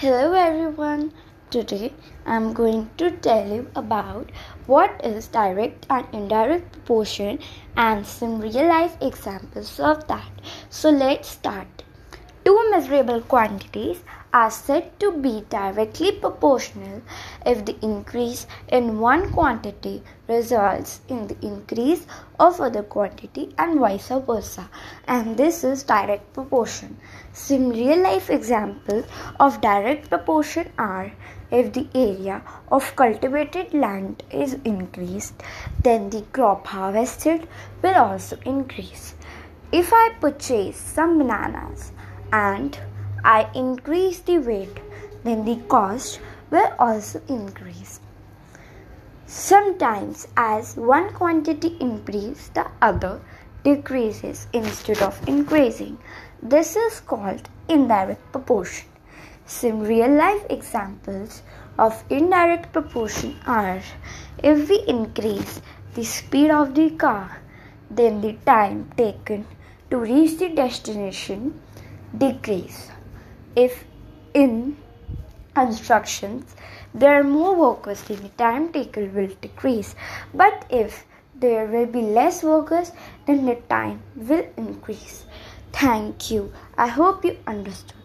Hello everyone. Today I'm going to tell you about what is direct and indirect proportion and some real life examples of that. So let's start. Two measurable quantities are said to be directly proportional if the increase in one quantity results in the increase of other quantity and vice versa. And this is direct proportion. Some real life examples of direct proportion are if the area of cultivated land is increased then the crop harvested will also increase. If i purchase some bananas and I increase the weight, then the cost will also increase. Sometimes, as one quantity increases, the other decreases instead of increasing. This is called indirect proportion. Some real life examples of indirect proportion are if we increase the speed of the car, then the time taken to reach the destination decrease. If in instructions there are more workers then the time taken will decrease. But if there will be less workers then the time will increase. Thank you. I hope you understood